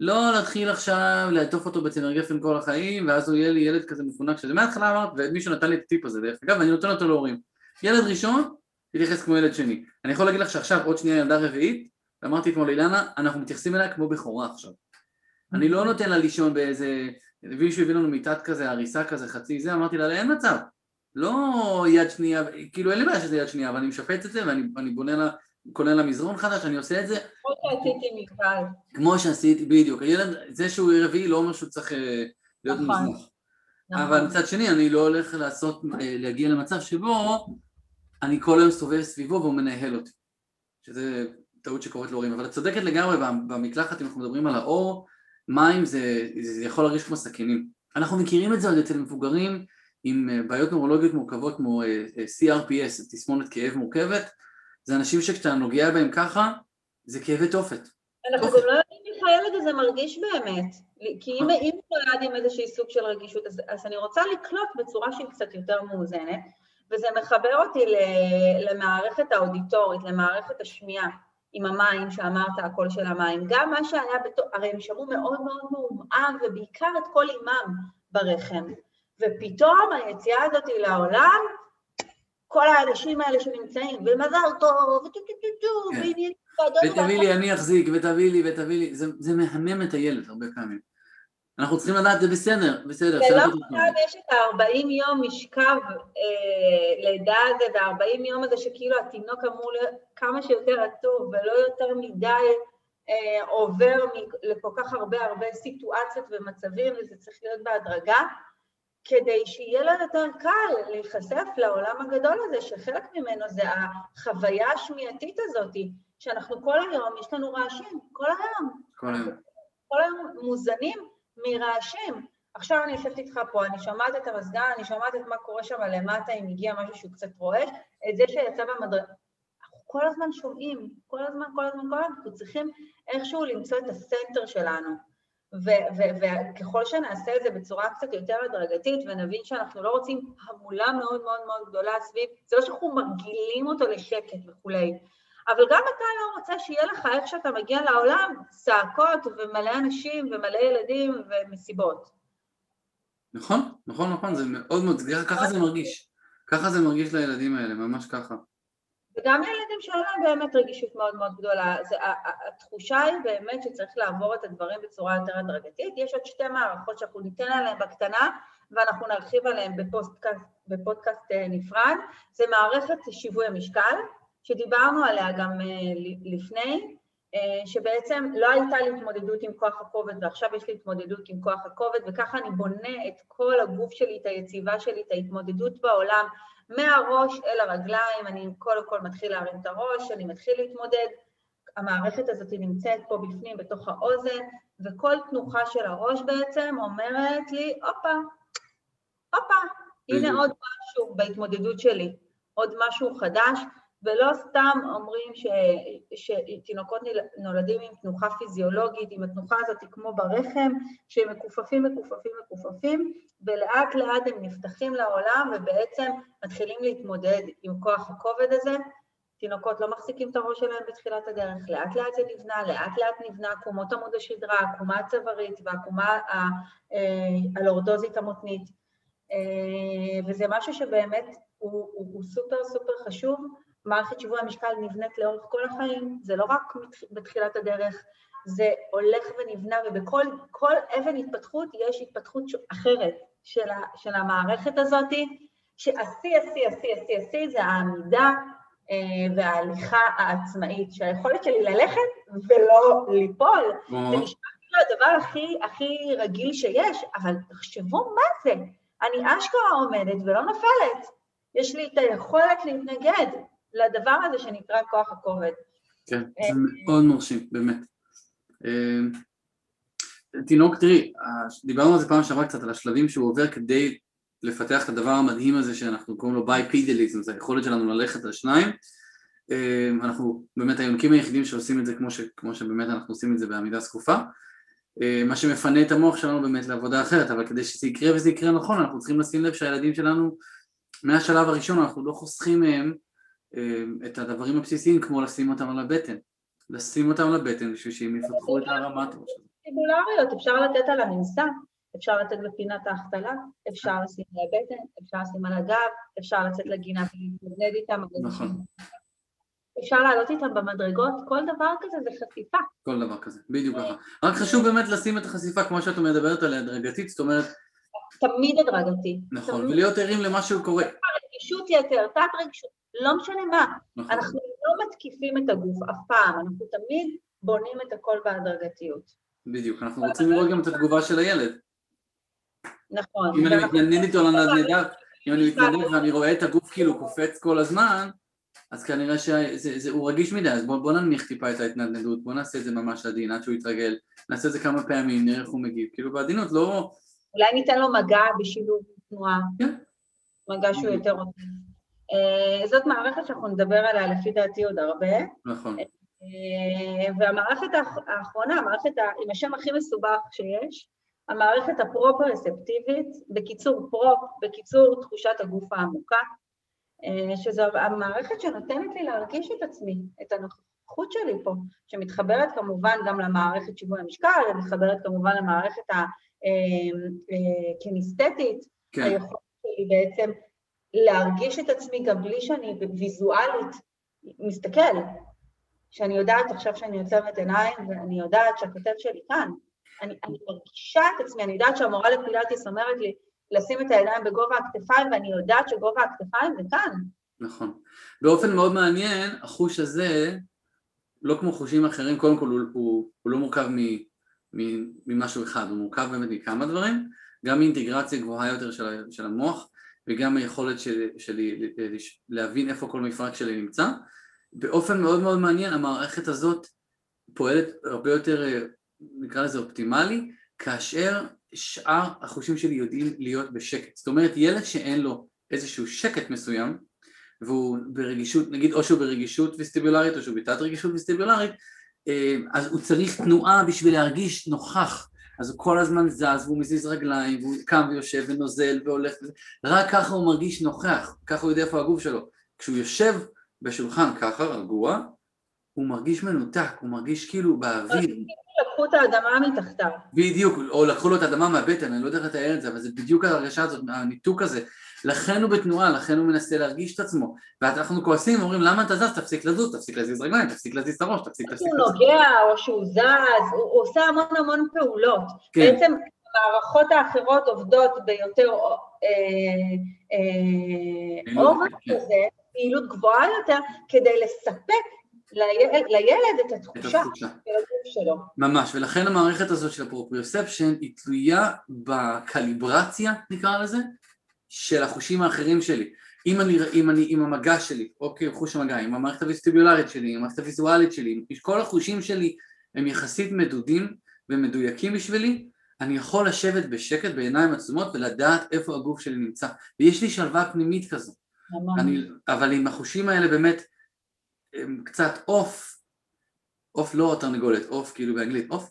[SPEAKER 2] לא להתחיל עכשיו לעטוף אותו בצמר גפן כל החיים, ואז הוא יהיה לי ילד כזה מפונק שזה מההתחלה אמרת, ומישהו נתן לי את הטיפ הזה דרך אגב, ואני נותן אותו להורים. ילד ראשון, להתייחס כמו ילד שני. אני יכול להגיד לך שעכשיו עוד שנייה ילדה רביעית, ואמרתי אתמול לאילנה, אנחנו מתייחסים אליה כמו בכורה עכשיו. אני לא נותן לה לישון באיזה... מישהו הביא לנו מיטת כזה, הריסה כזה, חצי זה, אמרתי לה, אין מצב. לא יד שנייה, כאילו אין לי בעיה שזה יד שנייה, אבל אני משפץ את זה ואני בונה לה, קונה לה מזרון חדש, אני עושה את זה.
[SPEAKER 1] כמו שעשיתי מפעל.
[SPEAKER 2] כמו שעשיתי, בדיוק. הילד, זה שהוא רביעי לא אומר שהוא צריך אה, להיות נכון. מוזנח. נכון. אבל מצד שני, אני לא הולך לעשות, אה, להגיע למצב שבו אני כל היום סובב סביבו והוא מנהל אותי. שזה טעות שקורית להורים. אבל את צודקת לגמרי, במקלחת, אם אנחנו מדברים על האור, מים זה, זה יכול להרגיש כמו סכינים. אנחנו מכירים את זה עוד אצל מבוגרים עם אה, בעיות נורולוגיות מורכבות כמו CRPS, תסמונת כאב מורכבת, זה אנשים שכשאתה נוגע בהם ככה, זה כאבי תופת.
[SPEAKER 1] אנחנו גם לא יודעים איך הילד הזה מרגיש באמת, כי אם הוא נולד עם איזשהי סוג של רגישות, אז, אז אני רוצה לקלוט בצורה שהיא קצת יותר מאוזנת, וזה מחבר אותי למערכת האודיטורית, למערכת השמיעה. עם המים, שאמרת, הקול של המים. גם מה שהיה, בתור, הרי הם שמעו מאוד מאוד מעומעם, ובעיקר את קול אימם ברחם. ופתאום היציאה הזאת לעולם, כל האנשים האלה שנמצאים, ומזל טוב, וטו טו טו טו,
[SPEAKER 2] ועניינים... ותביא לי, אני אחזיק, ותביא לי, ותביא לי, זה מהמם את הילד הרבה פעמים. אנחנו צריכים לדעת, זה בסדר, בסדר.
[SPEAKER 1] זה לא עכשיו יש את ה-40 יום משכב אה, לידה הזה, וה-40 יום הזה שכאילו התינוק אמור להיות כמה שיותר עטוף ולא יותר מדי אה, עובר לכל כך הרבה הרבה סיטואציות ומצבים, וזה צריך להיות בהדרגה, כדי שיהיה לו יותר קל להיחשף לעולם הגדול הזה, שחלק ממנו זה החוויה השמיעתית הזאת, שאנחנו כל היום, יש לנו רעשים, כל היום.
[SPEAKER 2] כל היום.
[SPEAKER 1] כל היום מוזנים. מרעשים. עכשיו אני יושבת איתך פה, אני שומעת את המזגן, אני שומעת את מה קורה שם למטה, אם הגיע משהו שהוא קצת רועש, את זה שיצא במדרגה. אנחנו כל הזמן שומעים, כל הזמן, כל הזמן, כל הזמן, אנחנו צריכים איכשהו למצוא את הסנטר שלנו. וככל שנעשה את זה בצורה קצת יותר הדרגתית ונבין שאנחנו לא רוצים המולה מאוד מאוד מאוד גדולה סביב, זה לא שאנחנו מרגילים אותו לשקט וכולי, אבל גם אתה לא רוצה שיהיה לך, איך שאתה מגיע לעולם, צעקות ומלא אנשים ומלא ילדים ומסיבות.
[SPEAKER 2] נכון, נכון, נכון, זה מאוד מאוד, ככה זה מרגיש. ככה זה מרגיש לילדים האלה, ממש ככה.
[SPEAKER 1] וגם לילדים שאין להם באמת רגישות מאוד מאוד גדולה. זה, התחושה היא באמת שצריך לעבור את הדברים בצורה יותר הדרגתית. יש עוד שתי מערכות שאנחנו ניתן עליהן בקטנה, ואנחנו נרחיב עליהן בפודקאסט, בפודקאסט אה, נפרד. זה מערכת שיווי המשקל, שדיברנו עליה גם אה, לפני, אה, שבעצם לא הייתה לי התמודדות עם כוח הכובד ועכשיו יש לי התמודדות עם כוח הכובד וככה אני בונה את כל הגוף שלי, את היציבה שלי, את ההתמודדות בעולם מהראש אל הרגליים, אני קודם כל מתחיל להרים את הראש, אני מתחיל להתמודד, המערכת הזאת נמצאת פה בפנים, בתוך האוזן, וכל תנוחה של הראש בעצם אומרת לי, הופה, הופה, הנה עוד משהו בהתמודדות שלי, עוד משהו חדש, ולא סתם אומרים ש, שתינוקות נולדים עם תנוחה פיזיולוגית, עם התנוחה הזאת כמו ברחם, שהם מכופפים, מכופפים, מכופפים, ולאט לאט הם נפתחים לעולם ובעצם מתחילים להתמודד עם כוח הכובד הזה. תינוקות לא מחזיקים את הראש שלהם בתחילת הדרך, לאט לאט זה נבנה, לאט לאט נבנה קומות עמוד השדרה, הקומה הצווארית והקומה אה, הלורדוזית המותנית, אה, וזה משהו שבאמת הוא, הוא, הוא סופר סופר חשוב. מערכת שיווי המשקל נבנית לאורך כל החיים, זה לא רק בתחילת הדרך, זה הולך ונבנה, ובכל אבן התפתחות יש התפתחות אחרת של, ה, של המערכת הזאת, שהשיא, השיא, השיא, השיא, השיא זה העמידה אה, וההליכה העצמאית, שהיכולת שלי ללכת ולא ליפול, זה נשמע כאילו הדבר הכי, הכי רגיל שיש, אבל תחשבו מה זה, אני אשכרה עומדת ולא נופלת, יש לי את היכולת להתנגד, לדבר הזה שנקרא כוח הכובד.
[SPEAKER 2] כן, אה, זה מאוד מרשים, באמת. אה, תינוק, תראי, דיברנו על זה פעם שעברה קצת, על השלבים שהוא עובר כדי לפתח את הדבר המדהים הזה שאנחנו קוראים לו בייפידליזם, זה היכולת שלנו ללכת על שניים. אה, אנחנו באמת היונקים היחידים שעושים את זה כמו, ש, כמו שבאמת אנחנו עושים את זה בעמידה זקופה. מה שמפנה את המוח שלנו באמת לעבודה אחרת, אבל כדי שזה יקרה וזה יקרה נכון, אנחנו צריכים לשים לב שהילדים שלנו, מהשלב הראשון אנחנו לא חוסכים מהם את הדברים הבסיסיים כמו לשים אותם על הבטן, לשים אותם על הבטן בשביל שהם יפתחו את הרמת ראש הזאת.
[SPEAKER 1] סיבולריות, אפשר לתת על המנסה, אפשר לתת בפינת ההחתלה, אפשר לשים על הבטן, אפשר לשים על הגב, אפשר לצאת לגינה ולהתמודד איתם.
[SPEAKER 2] נכון.
[SPEAKER 1] אפשר לעלות איתם במדרגות, כל דבר כזה זה חשיפה.
[SPEAKER 2] כל דבר כזה, בדיוק ככה. רק חשוב באמת לשים את החשיפה כמו שאת מדברת עליה, הדרגתית, זאת אומרת...
[SPEAKER 1] תמיד הדרגתי.
[SPEAKER 2] נכון, ולהיות ערים למה שקורה.
[SPEAKER 1] רגישות יתר, תת רגישות, לא משנה מה. נכון. אנחנו לא מתקיפים את הגוף אף פעם, אנחנו תמיד בונים את הכל בהדרגתיות.
[SPEAKER 2] בדיוק, אנחנו רוצים לראות גם את התגובה של הילד.
[SPEAKER 1] נכון.
[SPEAKER 2] אם אני מתנדנד איתו על הנדנדה, אם אני מתנדנד ואני רואה את הגוף כאילו קופץ כל הזמן, אז כנראה שהוא רגיש מדי, אז בוא, בוא ננמיך טיפה את ההתנדנדות, בוא נעשה את זה ממש עדין עד שהוא יתרגל, נעשה את זה כמה פעמים, נראה איך הוא מגיב, כאילו בעדינות, לא...
[SPEAKER 1] אולי ניתן לו מגע בשילוב תנועה.
[SPEAKER 2] כן,
[SPEAKER 1] מגע שהוא יותר זאת מערכת שאנחנו נדבר עליה לפי דעתי עוד הרבה.
[SPEAKER 2] נכון.
[SPEAKER 1] והמערכת האחרונה, המערכת עם השם הכי מסובך שיש, המערכת הפרופר-רספטיבית, בקיצור פרופ, בקיצור תחושת הגוף העמוקה, שזו המערכת שנותנת לי להרגיש את עצמי, את הנוכחות שלי פה, שמתחברת כמובן גם למערכת שיווי המשקל, ומתחברת כמובן למערכת הכניסתטית, כן. היכולת שלי בעצם להרגיש את עצמי גם בלי שאני ויזואלית מסתכל, שאני יודעת עכשיו שאני עוצמת עיניים ואני יודעת שהכתב שלי כאן. אני, אני מרגישה את עצמי, אני יודעת שהמורה לפילאטיס אומרת לי לשים את הידיים בגובה הכתפיים ואני יודעת שגובה הכתפיים זה כאן.
[SPEAKER 2] נכון. באופן מאוד מעניין, החוש הזה, לא כמו חושים אחרים, קודם כל הוא, הוא, הוא לא מורכב מ, מ, ממשהו אחד, הוא מורכב באמת מכמה דברים, גם מאינטגרציה גבוהה יותר של, של המוח וגם היכולת שלי, שלי להבין איפה כל מפרק שלי נמצא. באופן מאוד מאוד מעניין המערכת הזאת פועלת הרבה יותר, נקרא לזה אופטימלי, כאשר שאר החושים שלי יודעים להיות בשקט. זאת אומרת ילד שאין לו איזשהו שקט מסוים והוא ברגישות, נגיד או שהוא ברגישות וסטיבולרית או שהוא בתת רגישות וסטיבולרית אה, אז הוא צריך תנועה בשביל להרגיש נוכח אז הוא כל הזמן זז והוא מזיז רגליים והוא קם ויושב ונוזל והולך רק ככה הוא מרגיש נוכח, ככה הוא יודע איפה הגוף שלו כשהוא יושב בשולחן ככה רגוע הוא מרגיש מנותק, הוא מרגיש כאילו באוויר
[SPEAKER 1] לקחו את האדמה מתחתיו.
[SPEAKER 2] בדיוק, או לקחו לו את האדמה מהבטן, אני לא יודע איך לתאר את זה, אבל זה בדיוק ההרגשה הזאת, הניתוק הזה. לכן הוא בתנועה, לכן הוא מנסה להרגיש את עצמו. ואנחנו כועסים, אומרים למה אתה זז, תפסיק לזוז, תפסיק להזיז רגליים, תפסיק להזיז את הראש, תפסיק להזיז...
[SPEAKER 1] הוא נוגע, או שהוא זז, הוא, עושה המון המון פעולות. כן. בעצם המערכות האחרות עובדות ביותר אה, אה, כזה, פעילות גבוהה יותר, כדי לספק לילד, לילד את התחושה של הגוף שלו.
[SPEAKER 2] ממש, ולכן המערכת הזאת של הפרופריוספשן היא תלויה בקליברציה, נקרא לזה, של החושים האחרים שלי. אם אני, אם אני, עם המגע שלי, אוקיי, חוש המגע, עם המערכת הוויסטיבולרית שלי, עם המערכת הוויזואלית שלי, כל החושים שלי הם יחסית מדודים ומדויקים בשבילי, אני יכול לשבת בשקט בעיניים עצומות ולדעת איפה הגוף שלי נמצא. ויש לי שלווה פנימית כזו. אני, אבל עם החושים האלה באמת הם קצת עוף, עוף לא תרנגולת, עוף כאילו באנגלית, עוף,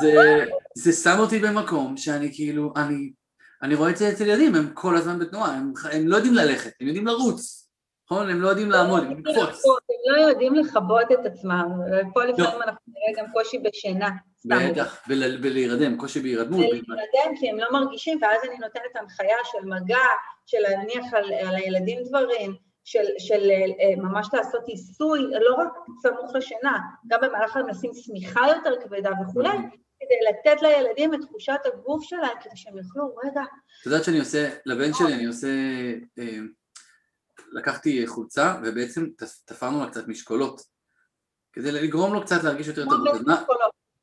[SPEAKER 2] זה, זה שם אותי במקום שאני כאילו, אני, אני רואה את זה אצל ילדים, הם כל הזמן בתנועה, הם, הם לא יודעים ללכת, הם יודעים לרוץ, נכון? הם לא יודעים לעמוד, הם לקפוץ.
[SPEAKER 1] הם לא יודעים לכבות את עצמם, ופה לפעמים אנחנו נראה גם קושי בשינה.
[SPEAKER 2] בטח, בלהירדם, קושי בהירדמות.
[SPEAKER 1] בלהירדם, כי הם לא מרגישים, ואז אני נותנת הנחיה של מגע, של להניח על, על הילדים דברים, של, של אה, ממש לעשות עיסוי, לא רק סמוך לשינה, גם במהלך הם לשים שמיכה יותר כבדה וכולי, כדי לתת לילדים את תחושת הגוף שלהם, כדי שהם יוכלו, רגע.
[SPEAKER 2] את יודעת שאני עושה, לבן שלי אני עושה, אה, לקחתי חולצה ובעצם תפרנו לה קצת משקולות, כדי לגרום לו קצת להרגיש יותר טוב.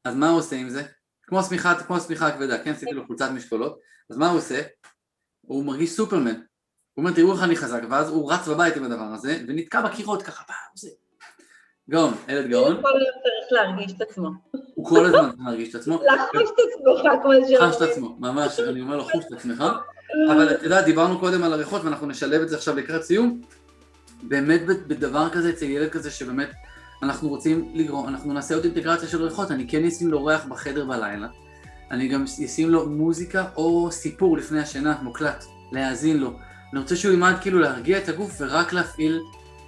[SPEAKER 2] אז מה הוא עושה עם זה? כמו השמיכה, כמו השמיכה הכבדה, כן? עשיתי לו חולצת משקולות, אז מה הוא עושה? הוא מרגיש סופרמן. הוא אומר, תראו איך אני חזק, ואז הוא רץ בבית עם הדבר הזה, ונתקע בקירות ככה, פעם, זה... גאון, ילד גאון.
[SPEAKER 1] הוא כל הזמן צריך להרגיש את עצמו.
[SPEAKER 2] הוא כל הזמן צריך להרגיש את עצמו.
[SPEAKER 1] לחוש את עצמך, כמו שאומרים.
[SPEAKER 2] חש את עצמו, ממש, אני אומר לו, חוש את עצמך. אבל את יודעת, דיברנו קודם על הריחות, ואנחנו נשלב את זה עכשיו לקראת סיום. באמת בדבר כזה, אצל ילד כזה, שבאמת אנחנו רוצים לגרום, אנחנו נעשה עוד אינטגרציה של ריחות, אני כן אשים לו ריח בחדר בלילה. אני גם אשים לו מוזיקה או סיפור לפני השינה, מוקלט, להאזין לו. אני רוצה שהוא ילמד כאילו להרגיע את הגוף ורק להפעיל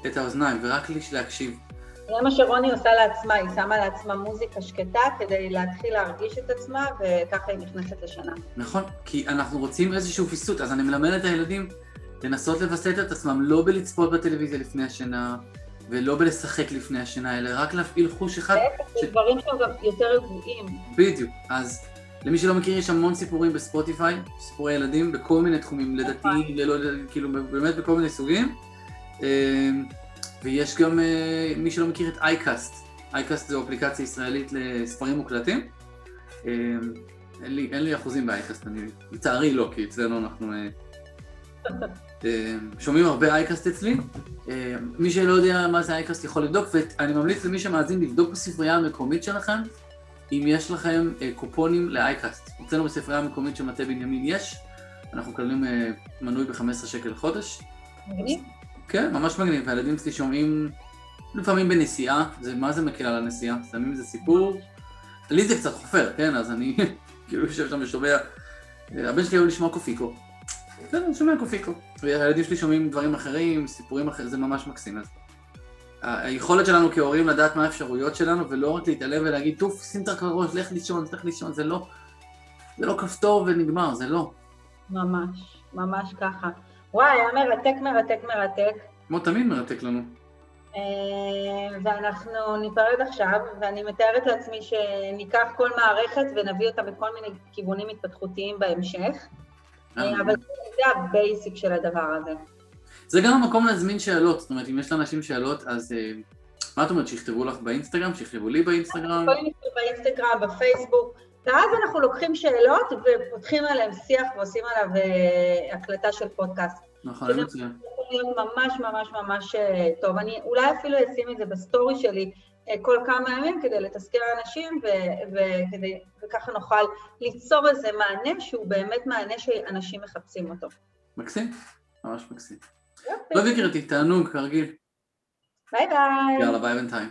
[SPEAKER 2] את האוזניים ורק להקשיב.
[SPEAKER 1] זה מה שרוני עושה לעצמה, היא שמה לעצמה מוזיקה שקטה כדי להתחיל להרגיש את עצמה וככה היא נכנסת לשנה.
[SPEAKER 2] נכון, כי אנחנו רוצים איזשהו ויסות, אז אני מלמד את הילדים לנסות לווסת את עצמם לא בלצפות בטלוויזיה לפני השינה ולא בלשחק לפני השינה, אלא רק להפעיל חוש אחד.
[SPEAKER 1] זה ש... דברים שהם גם יותר רגועים.
[SPEAKER 2] בדיוק, אז למי שלא מכיר, יש המון סיפורים בספוטיפיי, סיפורי ילדים, בכל מיני תחומים, לדתיים, ללא, כאילו באמת בכל מיני סוגים. אה, ויש גם, אה, מי שלא מכיר, את אייקאסט. אייקאסט זו אפליקציה ישראלית לספרים מוקלטים. אה, אין לי, אין לי אחוזים באייקאסט, אני לצערי לא, כי אצלנו אנחנו שומעים הרבה אייקאסט אצלי. מי שלא יודע מה זה אייקאסט יכול לבדוק, ואני ממליץ למי שמאזין לבדוק בספרייה המקומית שלכם אם יש לכם אה, קופונים לאייקאסט. אצלנו בספרייה המקומית של מטה בנימין יש, אנחנו מקבלים אה, מנוי ב-15 שקל לחודש.
[SPEAKER 1] מגניב.
[SPEAKER 2] כן, ממש מגניב, והילדים שלי שומעים לפעמים בנסיעה, זה מה זה מקל על הנסיעה, שמים איזה סיפור, לי זה קצת חופר, כן, אז אני כאילו יושב שם ושומע, הבן שלי אוהב לשמוע קופיקו, בסדר, אני שומע קופיקו, והילדים שלי שומעים דברים אחרים, סיפורים אחרים, זה ממש מקסים, אז היכולת שלנו כהורים לדעת מה האפשרויות שלנו, ולא רק להתעלם ולהגיד, טוף, שים את הראש, לך לישון, לך לישון, זה לא, זה לא כפתור ונגמר, זה לא.
[SPEAKER 1] ממש, ממש ככה. וואי, היה מרתק, מרתק, מרתק.
[SPEAKER 2] כמו תמיד מרתק לנו.
[SPEAKER 1] אה, ואנחנו ניפרד עכשיו, ואני מתארת לעצמי שניקח כל מערכת ונביא אותה בכל מיני כיוונים התפתחותיים בהמשך, אה, אבל זה ה basic של הדבר הזה.
[SPEAKER 2] זה גם המקום להזמין שאלות, זאת אומרת, אם יש לאנשים שאלות, אז אה, מה את אומרת, שיכתבו לך באינסטגרם, שיכתבו לי באינסטגרם?
[SPEAKER 1] באינסטגרם, בפייסבוק, ואז אנחנו לוקחים שאלות ופותחים עליהן שיח ועושים עליו הקלטה של פודקאסט.
[SPEAKER 2] נכון, זה מצוין.
[SPEAKER 1] להיות ממש ממש ממש אה, טוב. אני אולי אפילו אשים את זה ב story שלי אה, כל כמה ימים כדי לתזכר אנשים, וכדי, וככה נוכל ליצור איזה מענה שהוא באמת מענה שאנשים מחפשים אותו.
[SPEAKER 2] מקסים, ממש מקסים. טוב יקירתי, תענוג, כרגיל.
[SPEAKER 1] ביי ביי.
[SPEAKER 2] יאללה, ביי בינתיים.